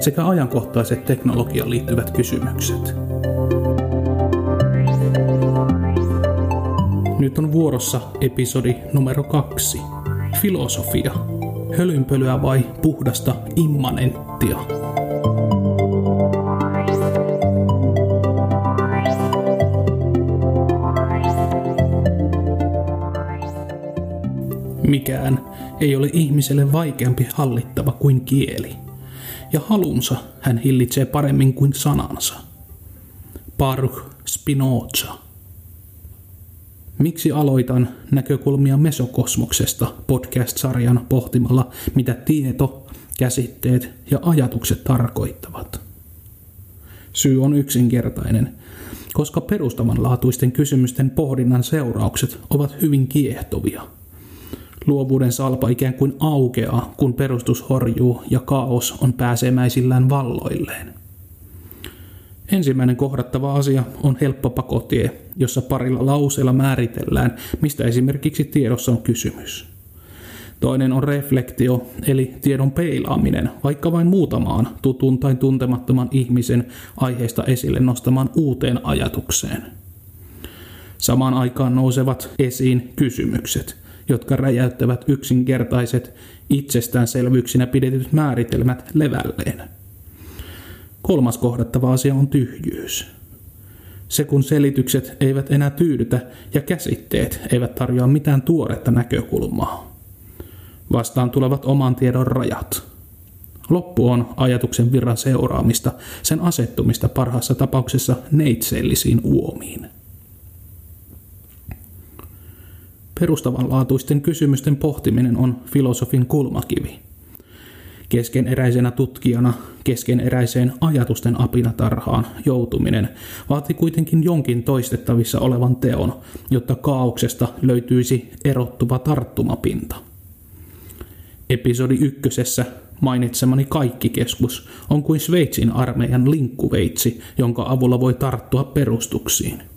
sekä ajankohtaiset teknologiaan liittyvät kysymykset. Nyt on vuorossa episodi numero kaksi. Filosofia. Hölynpölyä vai puhdasta immanenttia? Mikään ei ole ihmiselle vaikeampi hallittava kuin kieli, ja halunsa hän hillitsee paremmin kuin sanansa. Baruch Spinoza. Miksi aloitan näkökulmia mesokosmoksesta podcast-sarjan pohtimalla, mitä tieto, käsitteet ja ajatukset tarkoittavat? Syy on yksinkertainen, koska perustavanlaatuisten kysymysten pohdinnan seuraukset ovat hyvin kiehtovia – Luovuuden salpa ikään kuin aukeaa, kun perustus horjuu ja kaos on pääsemäisillään valloilleen. Ensimmäinen kohdattava asia on helppo pakotie, jossa parilla lauseella määritellään, mistä esimerkiksi tiedossa on kysymys. Toinen on reflektio, eli tiedon peilaaminen, vaikka vain muutamaan tutun tai tuntemattoman ihmisen aiheesta esille nostamaan uuteen ajatukseen. Samaan aikaan nousevat esiin kysymykset – jotka räjäyttävät yksinkertaiset itsestäänselvyyksinä pidetyt määritelmät levälleen. Kolmas kohdattava asia on tyhjyys. Se kun selitykset eivät enää tyydytä ja käsitteet eivät tarjoa mitään tuoretta näkökulmaa. Vastaan tulevat oman tiedon rajat. Loppu on ajatuksen virran seuraamista, sen asettumista parhaassa tapauksessa neitseellisiin uomiin. Perustavanlaatuisten kysymysten pohtiminen on filosofin kulmakivi. Keskeneräisenä tutkijana keskeneräiseen ajatusten apinatarhaan joutuminen vaati kuitenkin jonkin toistettavissa olevan teon, jotta kaauksesta löytyisi erottuva tarttumapinta. Episodi ykkösessä mainitsemani kaikki-keskus on kuin Sveitsin armeijan linkkuveitsi, jonka avulla voi tarttua perustuksiin –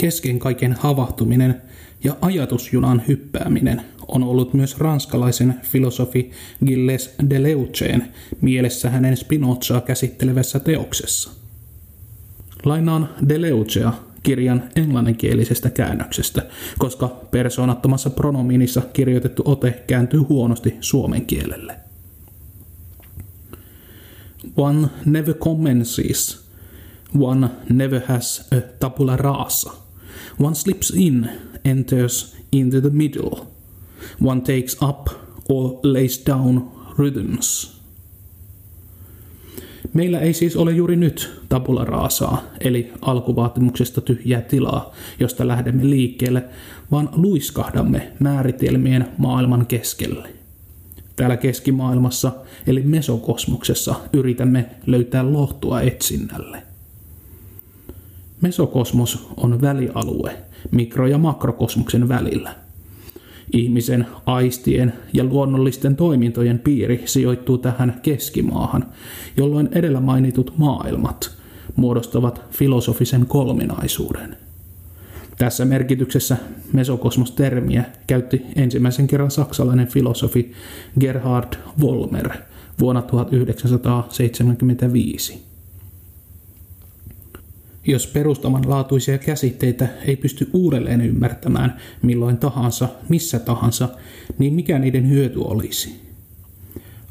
Kesken kaiken havahtuminen ja ajatusjunan hyppääminen on ollut myös ranskalaisen filosofi Gilles Deleuceen mielessä hänen Spinozaa käsittelevässä teoksessa. Lainaan Deleucea kirjan englanninkielisestä käännöksestä, koska persoonattomassa pronominissa kirjoitettu ote kääntyy huonosti suomen kielelle. One never commences. One never has a tabula rasa – One slips in, enters into the middle. One takes up or lays down rhythms. Meillä ei siis ole juuri nyt tabula raasaa, eli alkuvaatimuksesta tyhjää tilaa, josta lähdemme liikkeelle, vaan luiskahdamme määritelmien maailman keskelle. Täällä keskimaailmassa, eli mesokosmoksessa, yritämme löytää lohtua etsinnälle. Mesokosmos on välialue mikro- ja makrokosmoksen välillä. Ihmisen aistien ja luonnollisten toimintojen piiri sijoittuu tähän keskimaahan, jolloin edellä mainitut maailmat muodostavat filosofisen kolminaisuuden. Tässä merkityksessä mesokosmos-termiä käytti ensimmäisen kerran saksalainen filosofi Gerhard Vollmer vuonna 1975. Jos perustavanlaatuisia käsitteitä ei pysty uudelleen ymmärtämään milloin tahansa, missä tahansa, niin mikä niiden hyöty olisi?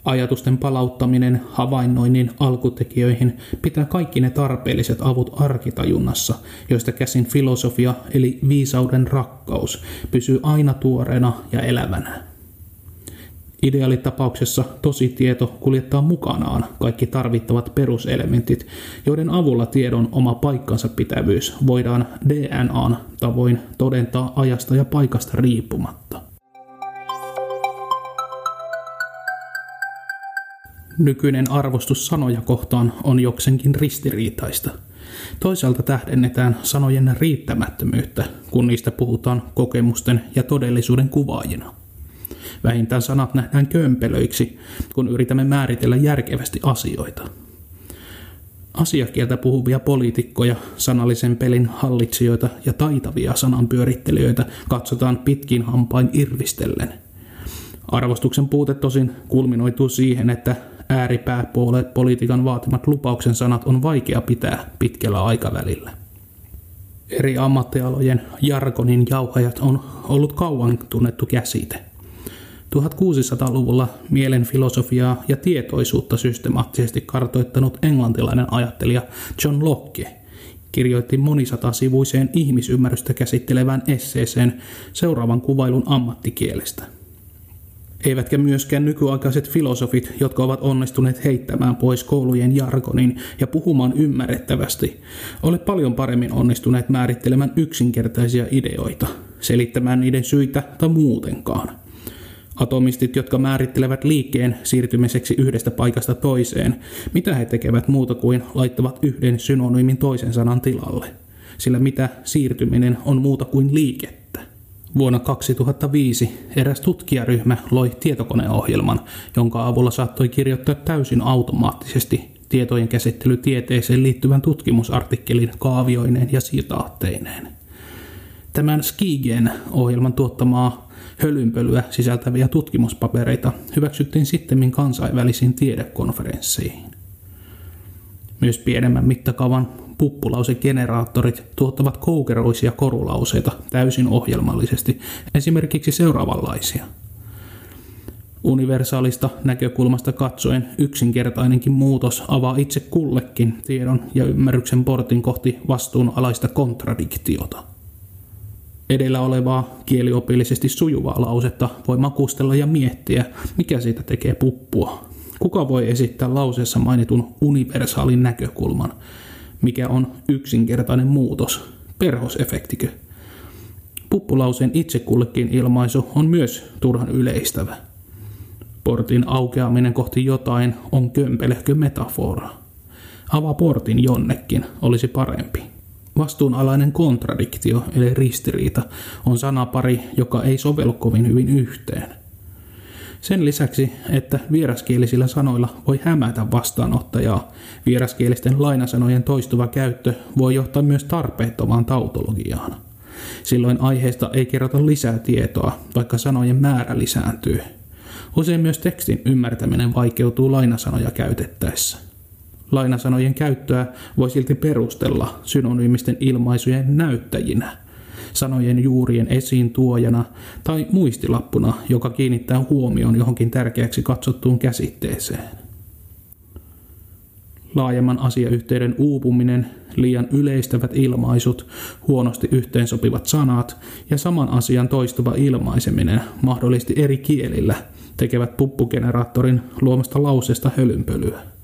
Ajatusten palauttaminen havainnoinnin alkutekijöihin pitää kaikki ne tarpeelliset avut arkitajunnassa, joista käsin filosofia eli viisauden rakkaus pysyy aina tuoreena ja elävänä. Ideaalitapauksessa tositieto kuljettaa mukanaan kaikki tarvittavat peruselementit, joiden avulla tiedon oma paikkansa pitävyys voidaan DNAn tavoin todentaa ajasta ja paikasta riippumatta. Nykyinen arvostus sanoja kohtaan on joksenkin ristiriitaista. Toisaalta tähdennetään sanojen riittämättömyyttä, kun niistä puhutaan kokemusten ja todellisuuden kuvaajina. Vähintään sanat nähdään kömpelöiksi, kun yritämme määritellä järkevästi asioita. Asiakieltä puhuvia poliitikkoja, sanallisen pelin hallitsijoita ja taitavia sananpyörittelijöitä katsotaan pitkin hampain irvistellen. Arvostuksen puute tosin kulminoituu siihen, että ääripääpuolet politiikan vaatimat lupauksen sanat on vaikea pitää pitkällä aikavälillä. Eri ammattialojen jargonin jauhajat on ollut kauan tunnettu käsite. 1600-luvulla mielen filosofiaa ja tietoisuutta systemaattisesti kartoittanut englantilainen ajattelija John Locke kirjoitti monisatasivuiseen ihmisymmärrystä käsittelevään esseeseen seuraavan kuvailun ammattikielestä – Eivätkä myöskään nykyaikaiset filosofit, jotka ovat onnistuneet heittämään pois koulujen jargonin ja puhumaan ymmärrettävästi, ole paljon paremmin onnistuneet määrittelemään yksinkertaisia ideoita, selittämään niiden syitä tai muutenkaan. Atomistit, jotka määrittelevät liikkeen siirtymiseksi yhdestä paikasta toiseen, mitä he tekevät muuta kuin laittavat yhden synonyymin toisen sanan tilalle. Sillä mitä siirtyminen on muuta kuin liike. Vuonna 2005 eräs tutkijaryhmä loi tietokoneohjelman, jonka avulla saattoi kirjoittaa täysin automaattisesti tietojen käsittelytieteeseen liittyvän tutkimusartikkelin kaavioineen ja sitaatteineen. Tämän Skigen ohjelman tuottamaa hölynpölyä sisältäviä tutkimuspapereita hyväksyttiin sitten kansainvälisiin tiedekonferensseihin. Myös pienemmän mittakaavan puppulausegeneraattorit tuottavat koukeroisia korulauseita täysin ohjelmallisesti, esimerkiksi seuraavanlaisia. Universaalista näkökulmasta katsoen yksinkertainenkin muutos avaa itse kullekin tiedon ja ymmärryksen portin kohti vastuunalaista kontradiktiota. Edellä olevaa kieliopillisesti sujuvaa lausetta voi makustella ja miettiä, mikä siitä tekee puppua. Kuka voi esittää lauseessa mainitun universaalin näkökulman, mikä on yksinkertainen muutos, perhosefektikö. Puppulauseen itse kullekin ilmaisu on myös turhan yleistävä. Portin aukeaminen kohti jotain on kömpelehkö metafora. Avaa portin jonnekin olisi parempi. Vastuunalainen kontradiktio eli ristiriita on sanapari, joka ei sovellu kovin hyvin yhteen – sen lisäksi, että vieraskielisillä sanoilla voi hämätä vastaanottajaa, vieraskielisten lainasanojen toistuva käyttö voi johtaa myös tarpeettomaan tautologiaan. Silloin aiheesta ei kerrota lisää tietoa, vaikka sanojen määrä lisääntyy. Usein myös tekstin ymmärtäminen vaikeutuu lainasanoja käytettäessä. Lainasanojen käyttöä voi silti perustella synonyymisten ilmaisujen näyttäjinä – sanojen juurien esiin tuojana tai muistilappuna, joka kiinnittää huomioon johonkin tärkeäksi katsottuun käsitteeseen. Laajemman asiayhteyden uupuminen, liian yleistävät ilmaisut, huonosti yhteensopivat sanat ja saman asian toistuva ilmaiseminen mahdollisesti eri kielillä tekevät puppugeneraattorin luomasta lauseesta hölynpölyä.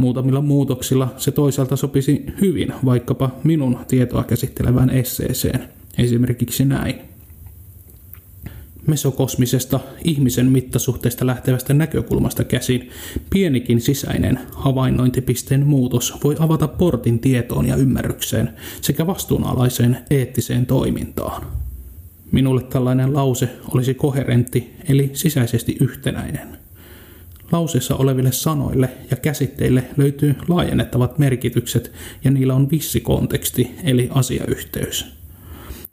Muutamilla muutoksilla se toisaalta sopisi hyvin vaikkapa minun tietoa käsittelevään esseeseen – Esimerkiksi näin. Mesokosmisesta ihmisen mittasuhteesta lähtevästä näkökulmasta käsin pienikin sisäinen havainnointipisteen muutos voi avata portin tietoon ja ymmärrykseen sekä vastuunalaiseen eettiseen toimintaan. Minulle tällainen lause olisi koherentti eli sisäisesti yhtenäinen. Lauseessa oleville sanoille ja käsitteille löytyy laajennettavat merkitykset ja niillä on vissi konteksti eli asiayhteys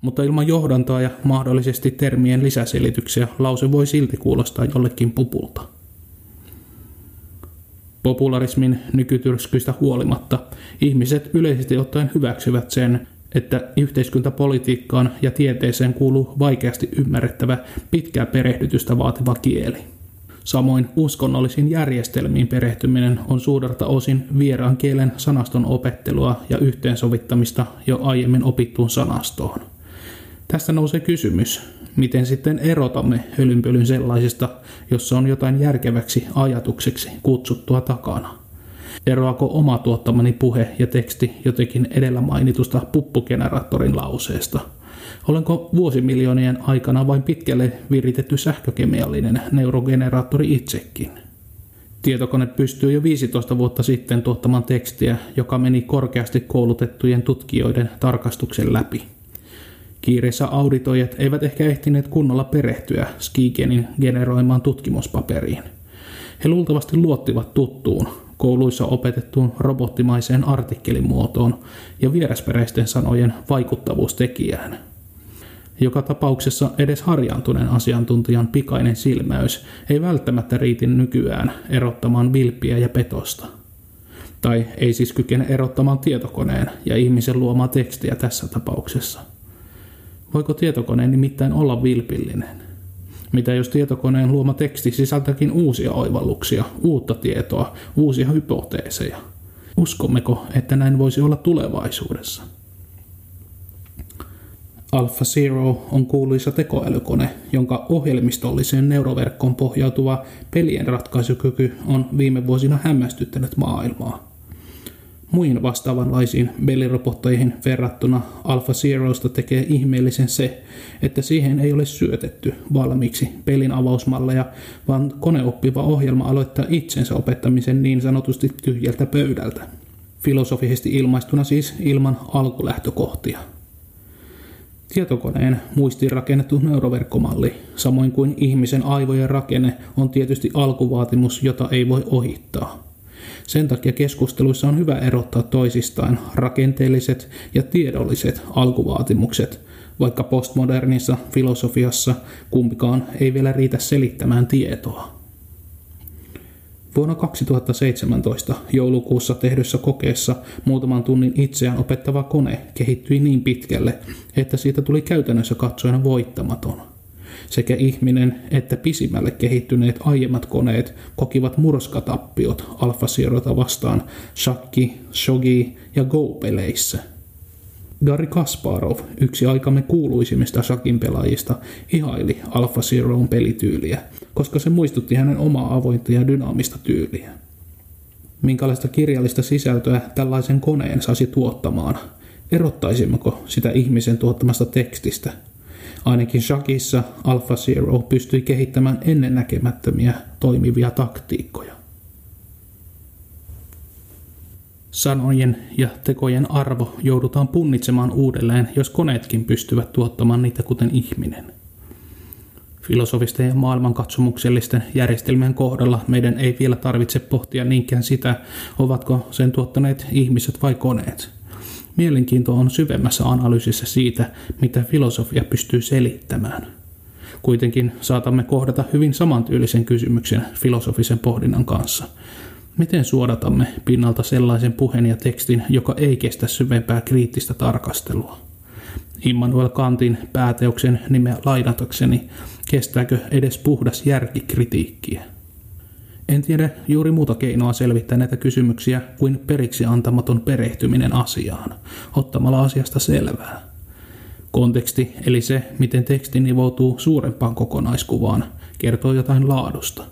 mutta ilman johdantoa ja mahdollisesti termien lisäselityksiä lause voi silti kuulostaa jollekin pupulta. Popularismin nykytyrskyistä huolimatta ihmiset yleisesti ottaen hyväksyvät sen, että yhteiskuntapolitiikkaan ja tieteeseen kuuluu vaikeasti ymmärrettävä pitkää perehdytystä vaativa kieli. Samoin uskonnollisiin järjestelmiin perehtyminen on suurelta osin vieraan kielen sanaston opettelua ja yhteensovittamista jo aiemmin opittuun sanastoon. Tästä nousee kysymys, miten sitten erotamme hölynpölyn sellaisesta, jossa on jotain järkeväksi ajatukseksi kutsuttua takana. Eroako oma tuottamani puhe ja teksti jotenkin edellä mainitusta puppugeneraattorin lauseesta? Olenko vuosimiljoonien aikana vain pitkälle viritetty sähkökemiallinen neurogeneraattori itsekin? Tietokone pystyy jo 15 vuotta sitten tuottamaan tekstiä, joka meni korkeasti koulutettujen tutkijoiden tarkastuksen läpi. Kiireessä auditoijat eivät ehkä ehtineet kunnolla perehtyä Skigenin generoimaan tutkimuspaperiin. He luultavasti luottivat tuttuun, kouluissa opetettuun robottimaiseen artikkelimuotoon ja vierasperäisten sanojen vaikuttavuustekijään. Joka tapauksessa edes harjaantuneen asiantuntijan pikainen silmäys ei välttämättä riiti nykyään erottamaan vilppiä ja petosta. Tai ei siis kykene erottamaan tietokoneen ja ihmisen luomaa tekstiä tässä tapauksessa. Voiko tietokone nimittäin olla vilpillinen? Mitä jos tietokoneen luoma teksti sisältäkin uusia oivalluksia, uutta tietoa, uusia hypoteeseja? Uskommeko, että näin voisi olla tulevaisuudessa? Alpha Zero on kuuluisa tekoälykone, jonka ohjelmistolliseen neuroverkkoon pohjautuva pelien ratkaisukyky on viime vuosina hämmästyttänyt maailmaa. Muihin vastaavanlaisiin pelirobotteihin verrattuna Alpha Zerosta tekee ihmeellisen se, että siihen ei ole syötetty valmiiksi pelin avausmalleja, vaan koneoppiva ohjelma aloittaa itsensä opettamisen niin sanotusti tyhjältä pöydältä. Filosofisesti ilmaistuna siis ilman alkulähtökohtia. Tietokoneen muistiin rakennettu neuroverkkomalli, samoin kuin ihmisen aivojen rakenne, on tietysti alkuvaatimus, jota ei voi ohittaa. Sen takia keskusteluissa on hyvä erottaa toisistaan rakenteelliset ja tiedolliset alkuvaatimukset, vaikka postmodernissa filosofiassa kumpikaan ei vielä riitä selittämään tietoa. Vuonna 2017 joulukuussa tehdyssä kokeessa muutaman tunnin itseään opettava kone kehittyi niin pitkälle, että siitä tuli käytännössä katsoen voittamaton – sekä ihminen että pisimmälle kehittyneet aiemmat koneet kokivat murskatappiot Zerota vastaan shakki, shogi ja go-peleissä. Gary Kasparov, yksi aikamme kuuluisimmista shakin pelaajista, ihaili Alpha Zeroon pelityyliä, koska se muistutti hänen omaa avointa ja dynaamista tyyliä. Minkälaista kirjallista sisältöä tällaisen koneen saisi tuottamaan? Erottaisimmeko sitä ihmisen tuottamasta tekstistä – Ainakin Shakissa Alpha Zero pystyi kehittämään ennennäkemättömiä toimivia taktiikkoja. Sanojen ja tekojen arvo joudutaan punnitsemaan uudelleen, jos koneetkin pystyvät tuottamaan niitä kuten ihminen. Filosofisten ja maailmankatsomuksellisten järjestelmien kohdalla meidän ei vielä tarvitse pohtia niinkään sitä, ovatko sen tuottaneet ihmiset vai koneet – Mielenkiinto on syvemmässä analyysissä siitä, mitä filosofia pystyy selittämään. Kuitenkin saatamme kohdata hyvin samantyylisen kysymyksen filosofisen pohdinnan kanssa. Miten suodatamme pinnalta sellaisen puheen ja tekstin, joka ei kestä syvempää kriittistä tarkastelua? Immanuel Kantin pääteoksen nimeä lainatakseni, kestääkö edes puhdas järki kritiikkiä? En tiedä juuri muuta keinoa selvittää näitä kysymyksiä kuin periksi antamaton perehtyminen asiaan, ottamalla asiasta selvää. Konteksti, eli se, miten teksti nivoutuu suurempaan kokonaiskuvaan, kertoo jotain laadusta.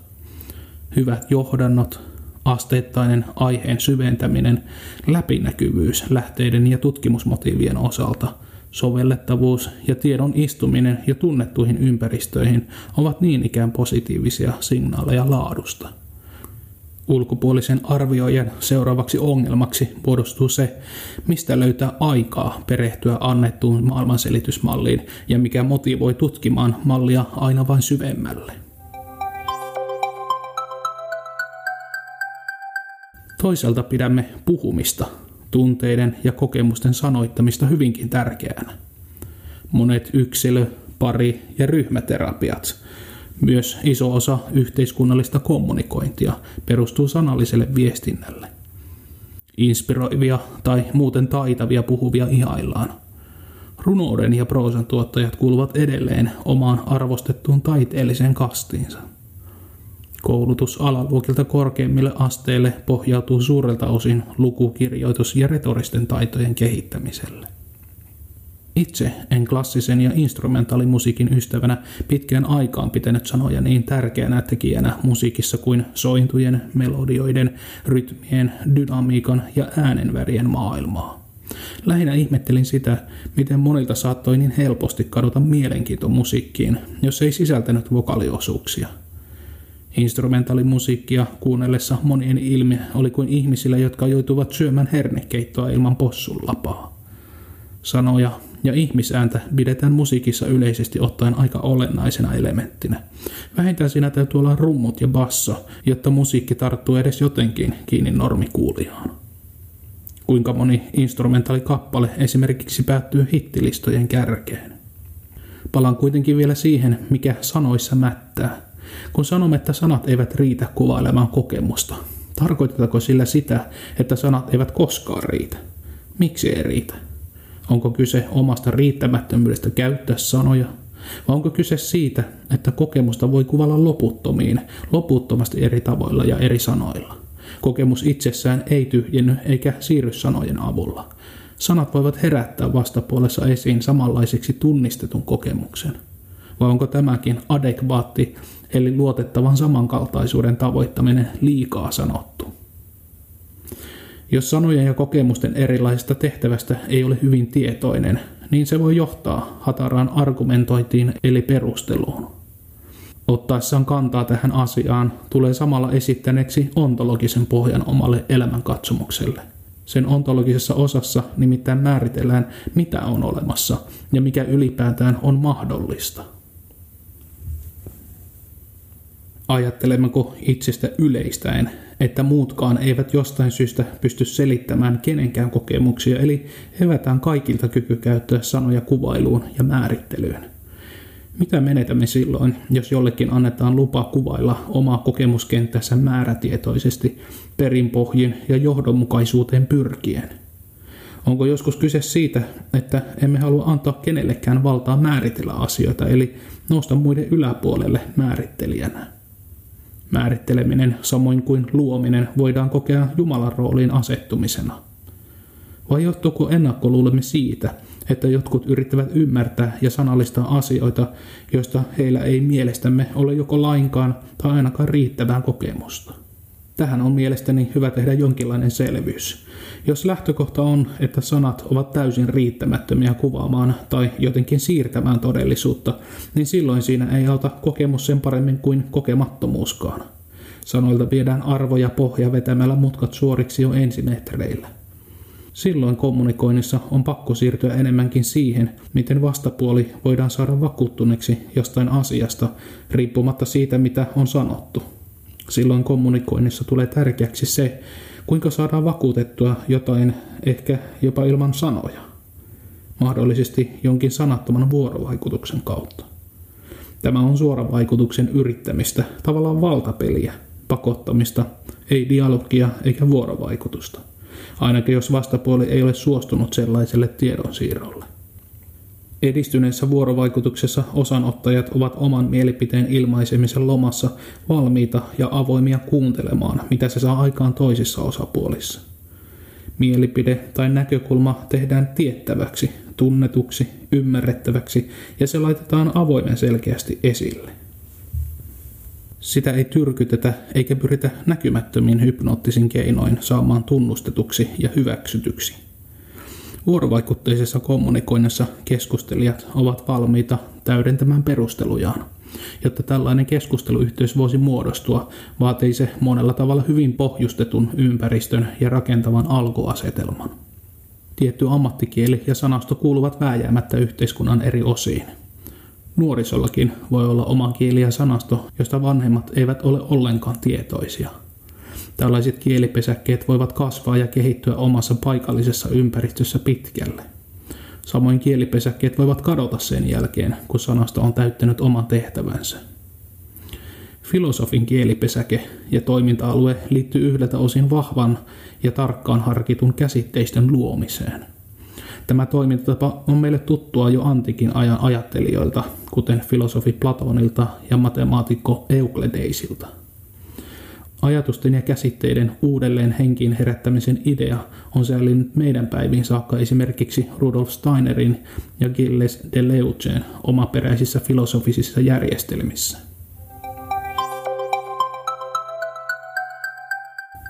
Hyvät johdannot, asteittainen aiheen syventäminen, läpinäkyvyys lähteiden ja tutkimusmotiivien osalta, sovellettavuus ja tiedon istuminen ja tunnettuihin ympäristöihin ovat niin ikään positiivisia signaaleja laadusta. Ulkopuolisen arvioijan seuraavaksi ongelmaksi muodostuu se, mistä löytää aikaa perehtyä annettuun maailmanselitysmalliin ja mikä motivoi tutkimaan mallia aina vain syvemmälle. Toisaalta pidämme puhumista, tunteiden ja kokemusten sanoittamista hyvinkin tärkeänä. Monet yksilö, pari ja ryhmäterapiat – myös iso osa yhteiskunnallista kommunikointia perustuu sanalliselle viestinnälle. Inspiroivia tai muuten taitavia puhuvia ihaillaan. Runouden ja proosan tuottajat kuuluvat edelleen omaan arvostettuun taiteelliseen kastiinsa. Koulutus alaluokilta korkeimmille asteille pohjautuu suurelta osin lukukirjoitus- ja retoristen taitojen kehittämiselle. Itse en klassisen ja instrumentaalimusiikin ystävänä pitkään aikaan pitänyt sanoja niin tärkeänä tekijänä musiikissa kuin sointujen, melodioiden, rytmien, dynamiikan ja äänenvärien maailmaa. Lähinnä ihmettelin sitä, miten monilta saattoi niin helposti kadota mielenkiinto musiikkiin, jos ei sisältänyt vokaliosuuksia. Instrumentaalimusiikkia kuunnellessa monien ilme oli kuin ihmisillä, jotka joutuvat syömään hernekeittoa ilman possun lapaa. Sanoja ja ihmisääntä pidetään musiikissa yleisesti ottaen aika olennaisena elementtinä. Vähintään siinä täytyy olla rummut ja basso, jotta musiikki tarttuu edes jotenkin kiinni normikuulijaan. Kuinka moni instrumentaalikappale esimerkiksi päättyy hittilistojen kärkeen. Palaan kuitenkin vielä siihen, mikä sanoissa mättää. Kun sanomme, että sanat eivät riitä kuvailemaan kokemusta, tarkoitetaanko sillä sitä, että sanat eivät koskaan riitä? Miksi ei riitä? Onko kyse omasta riittämättömyydestä käyttää sanoja? Vai onko kyse siitä, että kokemusta voi kuvalla loputtomiin, loputtomasti eri tavoilla ja eri sanoilla? Kokemus itsessään ei tyhjenny eikä siirry sanojen avulla. Sanat voivat herättää vastapuolessa esiin samanlaiseksi tunnistetun kokemuksen. Vai onko tämäkin adekvaatti, eli luotettavan samankaltaisuuden tavoittaminen liikaa sanottu? Jos sanojen ja kokemusten erilaisesta tehtävästä ei ole hyvin tietoinen, niin se voi johtaa hataraan argumentointiin eli perusteluun. Ottaessaan kantaa tähän asiaan tulee samalla esittäneeksi ontologisen pohjan omalle elämänkatsomukselle. Sen ontologisessa osassa nimittäin määritellään, mitä on olemassa ja mikä ylipäätään on mahdollista. Ajattelemmeko itsestä yleistäen, että muutkaan eivät jostain syystä pysty selittämään kenenkään kokemuksia, eli evätään kaikilta kyky käyttää sanoja kuvailuun ja määrittelyyn. Mitä menetämme silloin, jos jollekin annetaan lupa kuvailla omaa kokemuskenttänsä määrätietoisesti, perinpohjin ja johdonmukaisuuteen pyrkien? Onko joskus kyse siitä, että emme halua antaa kenellekään valtaa määritellä asioita, eli nousta muiden yläpuolelle määrittelijänä? Määritteleminen, samoin kuin luominen, voidaan kokea Jumalan rooliin asettumisena. Vai johtuuko ennakkoluulemme siitä, että jotkut yrittävät ymmärtää ja sanallistaa asioita, joista heillä ei mielestämme ole joko lainkaan tai ainakaan riittävää kokemusta? Tähän on mielestäni hyvä tehdä jonkinlainen selvyys. Jos lähtökohta on, että sanat ovat täysin riittämättömiä kuvaamaan tai jotenkin siirtämään todellisuutta, niin silloin siinä ei auta kokemus sen paremmin kuin kokemattomuuskaan. Sanoilta viedään arvo ja pohja vetämällä mutkat suoriksi jo ensimetreillä. Silloin kommunikoinnissa on pakko siirtyä enemmänkin siihen, miten vastapuoli voidaan saada vakuuttuneeksi jostain asiasta, riippumatta siitä, mitä on sanottu. Silloin kommunikoinnissa tulee tärkeäksi se, kuinka saadaan vakuutettua jotain ehkä jopa ilman sanoja. Mahdollisesti jonkin sanattoman vuorovaikutuksen kautta. Tämä on suoravaikutuksen yrittämistä, tavallaan valtapeliä, pakottamista, ei dialogia eikä vuorovaikutusta. Ainakin jos vastapuoli ei ole suostunut sellaiselle tiedonsiirrolle. Edistyneessä vuorovaikutuksessa osanottajat ovat oman mielipiteen ilmaisemisen lomassa valmiita ja avoimia kuuntelemaan, mitä se saa aikaan toisissa osapuolissa. Mielipide tai näkökulma tehdään tiettäväksi, tunnetuksi, ymmärrettäväksi ja se laitetaan avoimen selkeästi esille. Sitä ei tyrkytetä eikä pyritä näkymättömin hypnoottisin keinoin saamaan tunnustetuksi ja hyväksytyksi. Vuorovaikutteisessa kommunikoinnissa keskustelijat ovat valmiita täydentämään perustelujaan. Jotta tällainen keskusteluyhteys voisi muodostua, vaatii se monella tavalla hyvin pohjustetun ympäristön ja rakentavan alkuasetelman. Tietty ammattikieli ja sanasto kuuluvat vääjäämättä yhteiskunnan eri osiin. Nuorisollakin voi olla oma kieli ja sanasto, josta vanhemmat eivät ole ollenkaan tietoisia – Tällaiset kielipesäkkeet voivat kasvaa ja kehittyä omassa paikallisessa ympäristössä pitkälle. Samoin kielipesäkkeet voivat kadota sen jälkeen, kun sanasta on täyttänyt oman tehtävänsä. Filosofin kielipesäke ja toiminta-alue liittyy yhdeltä osin vahvan ja tarkkaan harkitun käsitteistön luomiseen. Tämä toimintatapa on meille tuttua jo antiikin ajan ajattelijoilta, kuten filosofi Platonilta ja matemaatikko Eukledeisilta. Ajatusten ja käsitteiden uudelleen henkiin herättämisen idea on säilynyt meidän päiviin saakka esimerkiksi Rudolf Steinerin ja Gilles Deleuzen omaperäisissä filosofisissa järjestelmissä.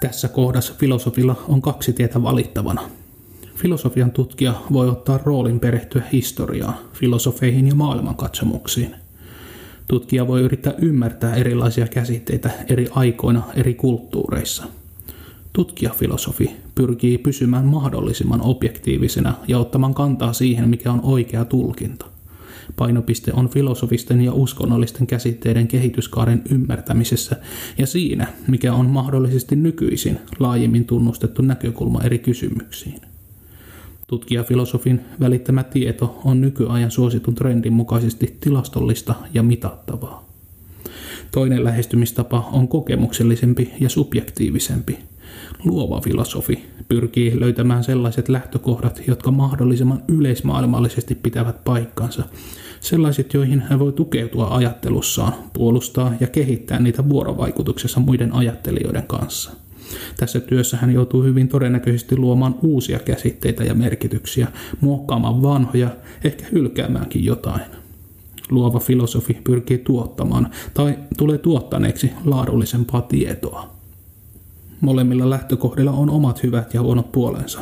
Tässä kohdassa filosofilla on kaksi tietä valittavana. Filosofian tutkija voi ottaa roolin perehtyä historiaan, filosofeihin ja maailmankatsomuksiin – Tutkija voi yrittää ymmärtää erilaisia käsitteitä eri aikoina eri kulttuureissa. Tutkijafilosofi pyrkii pysymään mahdollisimman objektiivisena ja ottamaan kantaa siihen, mikä on oikea tulkinta. Painopiste on filosofisten ja uskonnollisten käsitteiden kehityskaaren ymmärtämisessä ja siinä, mikä on mahdollisesti nykyisin laajemmin tunnustettu näkökulma eri kysymyksiin. Tutkijafilosofin välittämä tieto on nykyajan suositun trendin mukaisesti tilastollista ja mitattavaa. Toinen lähestymistapa on kokemuksellisempi ja subjektiivisempi. Luova filosofi pyrkii löytämään sellaiset lähtökohdat, jotka mahdollisimman yleismaailmallisesti pitävät paikkansa, sellaiset, joihin hän voi tukeutua ajattelussaan, puolustaa ja kehittää niitä vuorovaikutuksessa muiden ajattelijoiden kanssa – tässä työssä hän joutuu hyvin todennäköisesti luomaan uusia käsitteitä ja merkityksiä, muokkaamaan vanhoja, ehkä hylkäämäänkin jotain. Luova filosofi pyrkii tuottamaan tai tulee tuottaneeksi laadullisempaa tietoa. Molemmilla lähtökohdilla on omat hyvät ja huonot puolensa.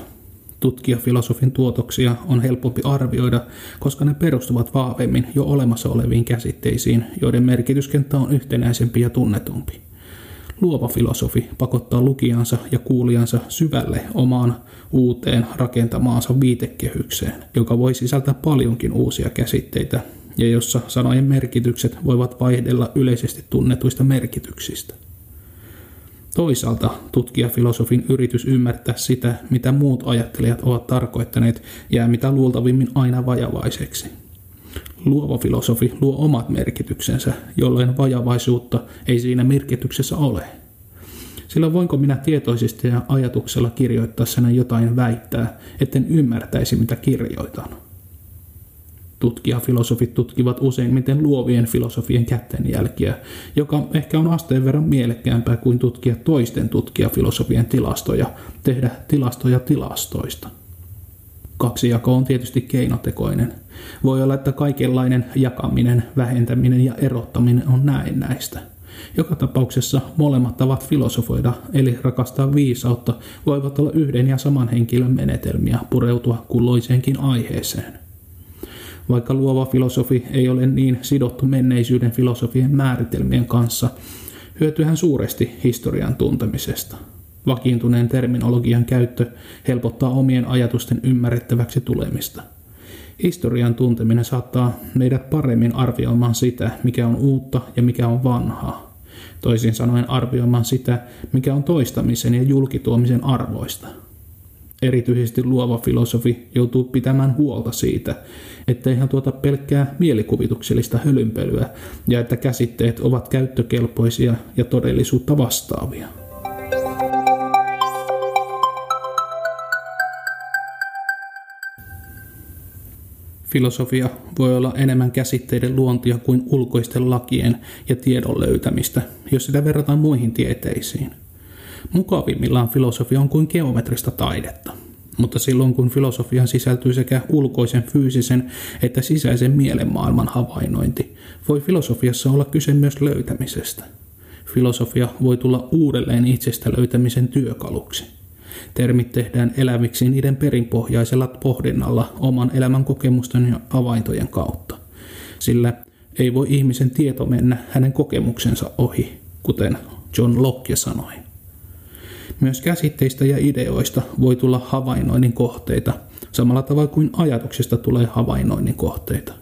Tutkijafilosofin tuotoksia on helpompi arvioida, koska ne perustuvat vahvemmin jo olemassa oleviin käsitteisiin, joiden merkityskenttä on yhtenäisempi ja tunnetumpi. Luova filosofi pakottaa lukijansa ja kuulijansa syvälle omaan uuteen rakentamaansa viitekehykseen, joka voi sisältää paljonkin uusia käsitteitä ja jossa sanojen merkitykset voivat vaihdella yleisesti tunnetuista merkityksistä. Toisaalta tutkijafilosofin yritys ymmärtää sitä, mitä muut ajattelijat ovat tarkoittaneet, jää mitä luultavimmin aina vajavaiseksi – Luova filosofi luo omat merkityksensä, jolloin vajavaisuutta ei siinä merkityksessä ole. Sillä voinko minä tietoisesti ja ajatuksella kirjoittaessani jotain väittää, etten ymmärtäisi mitä kirjoitan? Tutkijafilosofit tutkivat useimmiten luovien filosofien kättenjälkiä, joka ehkä on asteen verran mielekkäämpää kuin tutkia toisten tutkijafilosofien tilastoja, tehdä tilastoja tilastoista. Kaksijako on tietysti keinotekoinen. Voi olla, että kaikenlainen jakaminen, vähentäminen ja erottaminen on näin näistä. Joka tapauksessa molemmat tavat filosofoida, eli rakastaa viisautta, voivat olla yhden ja saman henkilön menetelmiä pureutua kulloiseenkin aiheeseen. Vaikka luova filosofi ei ole niin sidottu menneisyyden filosofien määritelmien kanssa, hyötyy hän suuresti historian tuntemisesta – Vakiintuneen terminologian käyttö helpottaa omien ajatusten ymmärrettäväksi tulemista. Historian tunteminen saattaa meidät paremmin arvioimaan sitä, mikä on uutta ja mikä on vanhaa. Toisin sanoen arvioimaan sitä, mikä on toistamisen ja julkituomisen arvoista. Erityisesti luova filosofi joutuu pitämään huolta siitä, ettei hän tuota pelkkää mielikuvituksellista hölynpölyä ja että käsitteet ovat käyttökelpoisia ja todellisuutta vastaavia. Filosofia voi olla enemmän käsitteiden luontia kuin ulkoisten lakien ja tiedon löytämistä, jos sitä verrataan muihin tieteisiin. Mukavimmillaan filosofia on kuin geometrista taidetta, mutta silloin kun filosofiaan sisältyy sekä ulkoisen fyysisen että sisäisen mielenmaailman havainnointi, voi filosofiassa olla kyse myös löytämisestä. Filosofia voi tulla uudelleen itsestä löytämisen työkaluksi. Termit tehdään eläviksi niiden perinpohjaisella pohdinnalla oman elämän kokemusten ja avaintojen kautta. Sillä ei voi ihmisen tieto mennä hänen kokemuksensa ohi, kuten John Locke sanoi. Myös käsitteistä ja ideoista voi tulla havainnoinnin kohteita, samalla tavalla kuin ajatuksista tulee havainnoinnin kohteita.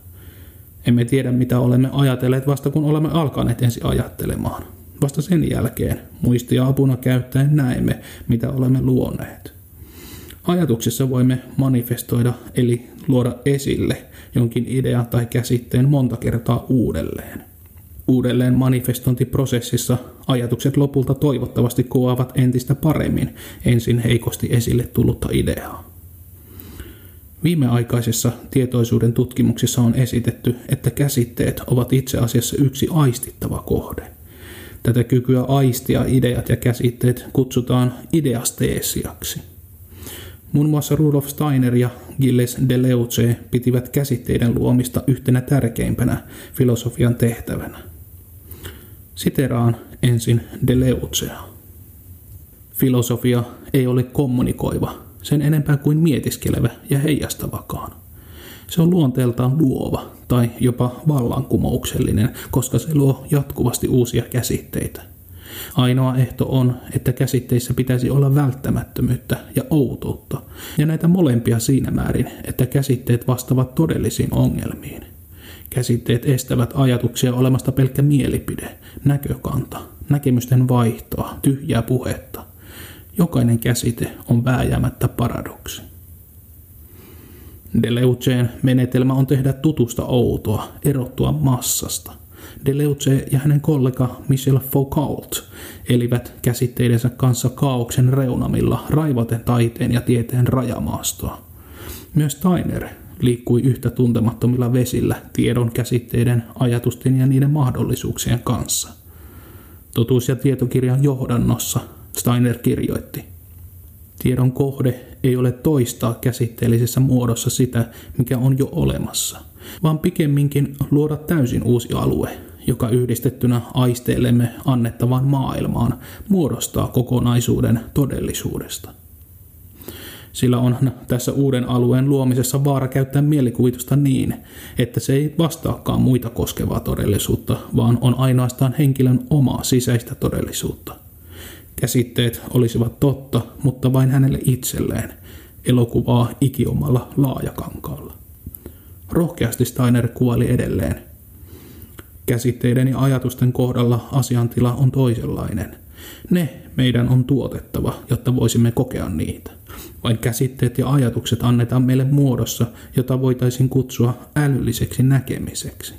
Emme tiedä, mitä olemme ajatelleet vasta kun olemme alkaneet ensin ajattelemaan. Vasta sen jälkeen muistia apuna käyttäen näemme, mitä olemme luoneet. Ajatuksessa voimme manifestoida eli luoda esille jonkin idean tai käsitteen monta kertaa uudelleen. Uudelleen manifestointiprosessissa ajatukset lopulta toivottavasti kuvaavat entistä paremmin ensin heikosti esille tullutta ideaa. Viimeaikaisessa tietoisuuden tutkimuksissa on esitetty, että käsitteet ovat itse asiassa yksi aistittava kohde – Tätä kykyä aistia ideat ja käsitteet kutsutaan ideasteesiaksi. Muun muassa Rudolf Steiner ja Gilles Deleuze pitivät käsitteiden luomista yhtenä tärkeimpänä filosofian tehtävänä. Siteraan ensin Deleuzea. Filosofia ei ole kommunikoiva, sen enempää kuin mietiskelevä ja heijastavakaan. Se on luonteeltaan luova tai jopa vallankumouksellinen, koska se luo jatkuvasti uusia käsitteitä. Ainoa ehto on, että käsitteissä pitäisi olla välttämättömyyttä ja outoutta, ja näitä molempia siinä määrin, että käsitteet vastaavat todellisiin ongelmiin. Käsitteet estävät ajatuksia olemasta pelkkä mielipide, näkökanta, näkemysten vaihtoa, tyhjää puhetta. Jokainen käsite on vääjäämättä paradoksi. Deleuceen menetelmä on tehdä tutusta outoa, erottua massasta. Deleuze ja hänen kollega Michel Foucault elivät käsitteidensä kanssa kaauksen reunamilla raivaten taiteen ja tieteen rajamaastoa. Myös Steiner liikkui yhtä tuntemattomilla vesillä tiedon käsitteiden, ajatusten ja niiden mahdollisuuksien kanssa. Totuus- ja tietokirjan johdannossa Steiner kirjoitti, Tiedon kohde ei ole toistaa käsitteellisessä muodossa sitä, mikä on jo olemassa, vaan pikemminkin luoda täysin uusi alue, joka yhdistettynä aisteillemme annettavaan maailmaan muodostaa kokonaisuuden todellisuudesta. Sillä on tässä uuden alueen luomisessa vaara käyttää mielikuvitusta niin, että se ei vastaakaan muita koskevaa todellisuutta, vaan on ainoastaan henkilön omaa sisäistä todellisuutta. Käsitteet olisivat totta, mutta vain hänelle itselleen, elokuvaa ikiomalla laajakankaalla. Rohkeasti Steiner kuoli edelleen. Käsitteiden ja ajatusten kohdalla asiantila on toisenlainen. Ne meidän on tuotettava, jotta voisimme kokea niitä. Vain käsitteet ja ajatukset annetaan meille muodossa, jota voitaisiin kutsua älylliseksi näkemiseksi.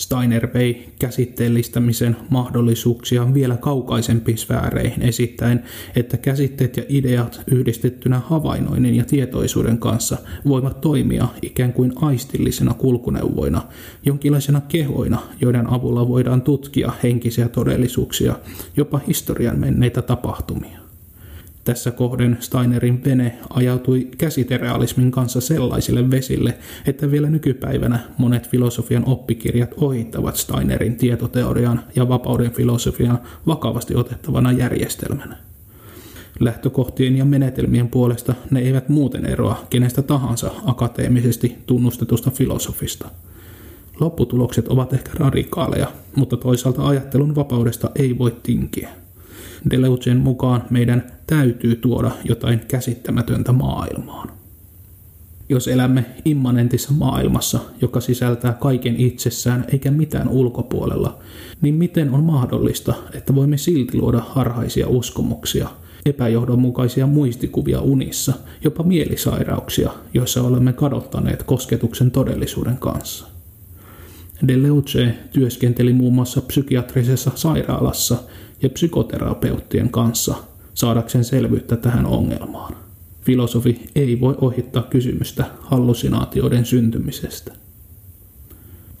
Steiner vei käsitteellistämisen mahdollisuuksia vielä kaukaisempiin sfääreihin esittäen, että käsitteet ja ideat yhdistettynä havainnoinnin ja tietoisuuden kanssa voivat toimia ikään kuin aistillisena kulkuneuvoina, jonkinlaisena kehoina, joiden avulla voidaan tutkia henkisiä todellisuuksia, jopa historian menneitä tapahtumia. Tässä kohden Steinerin vene ajautui käsiterealismin kanssa sellaisille vesille, että vielä nykypäivänä monet filosofian oppikirjat ohittavat Steinerin tietoteorian ja vapauden filosofian vakavasti otettavana järjestelmänä. Lähtökohtien ja menetelmien puolesta ne eivät muuten eroa kenestä tahansa akateemisesti tunnustetusta filosofista. Lopputulokset ovat ehkä radikaaleja, mutta toisaalta ajattelun vapaudesta ei voi tinkiä. Deleuzen mukaan meidän täytyy tuoda jotain käsittämätöntä maailmaan. Jos elämme immanentissa maailmassa, joka sisältää kaiken itsessään eikä mitään ulkopuolella, niin miten on mahdollista, että voimme silti luoda harhaisia uskomuksia, epäjohdonmukaisia muistikuvia unissa, jopa mielisairauksia, joissa olemme kadottaneet kosketuksen todellisuuden kanssa? Deleuze työskenteli muun muassa psykiatrisessa sairaalassa ja psykoterapeuttien kanssa saadakseen selvyyttä tähän ongelmaan. Filosofi ei voi ohittaa kysymystä hallusinaatioiden syntymisestä.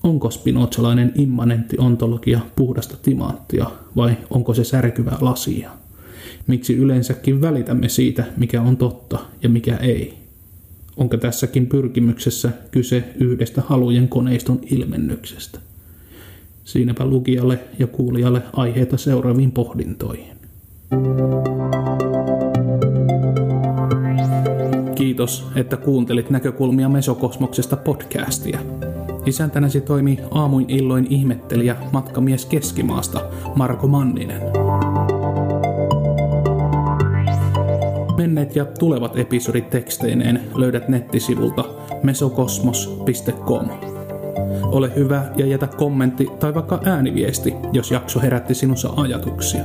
Onko spinozalainen immanentti ontologia puhdasta timanttia vai onko se särkyvää lasia? Miksi yleensäkin välitämme siitä, mikä on totta ja mikä ei? Onko tässäkin pyrkimyksessä kyse yhdestä halujen koneiston ilmennyksestä? Siinäpä lukijalle ja kuulijalle aiheita seuraaviin pohdintoihin. Kiitos, että kuuntelit näkökulmia Mesokosmoksesta podcastia. Isäntänäsi toimii aamuin illoin ihmettelijä matkamies Keskimaasta Marko Manninen. Menneet ja tulevat episodit teksteineen löydät nettisivulta mesokosmos.com. Ole hyvä ja jätä kommentti tai vaikka ääniviesti, jos jakso herätti sinussa ajatuksia.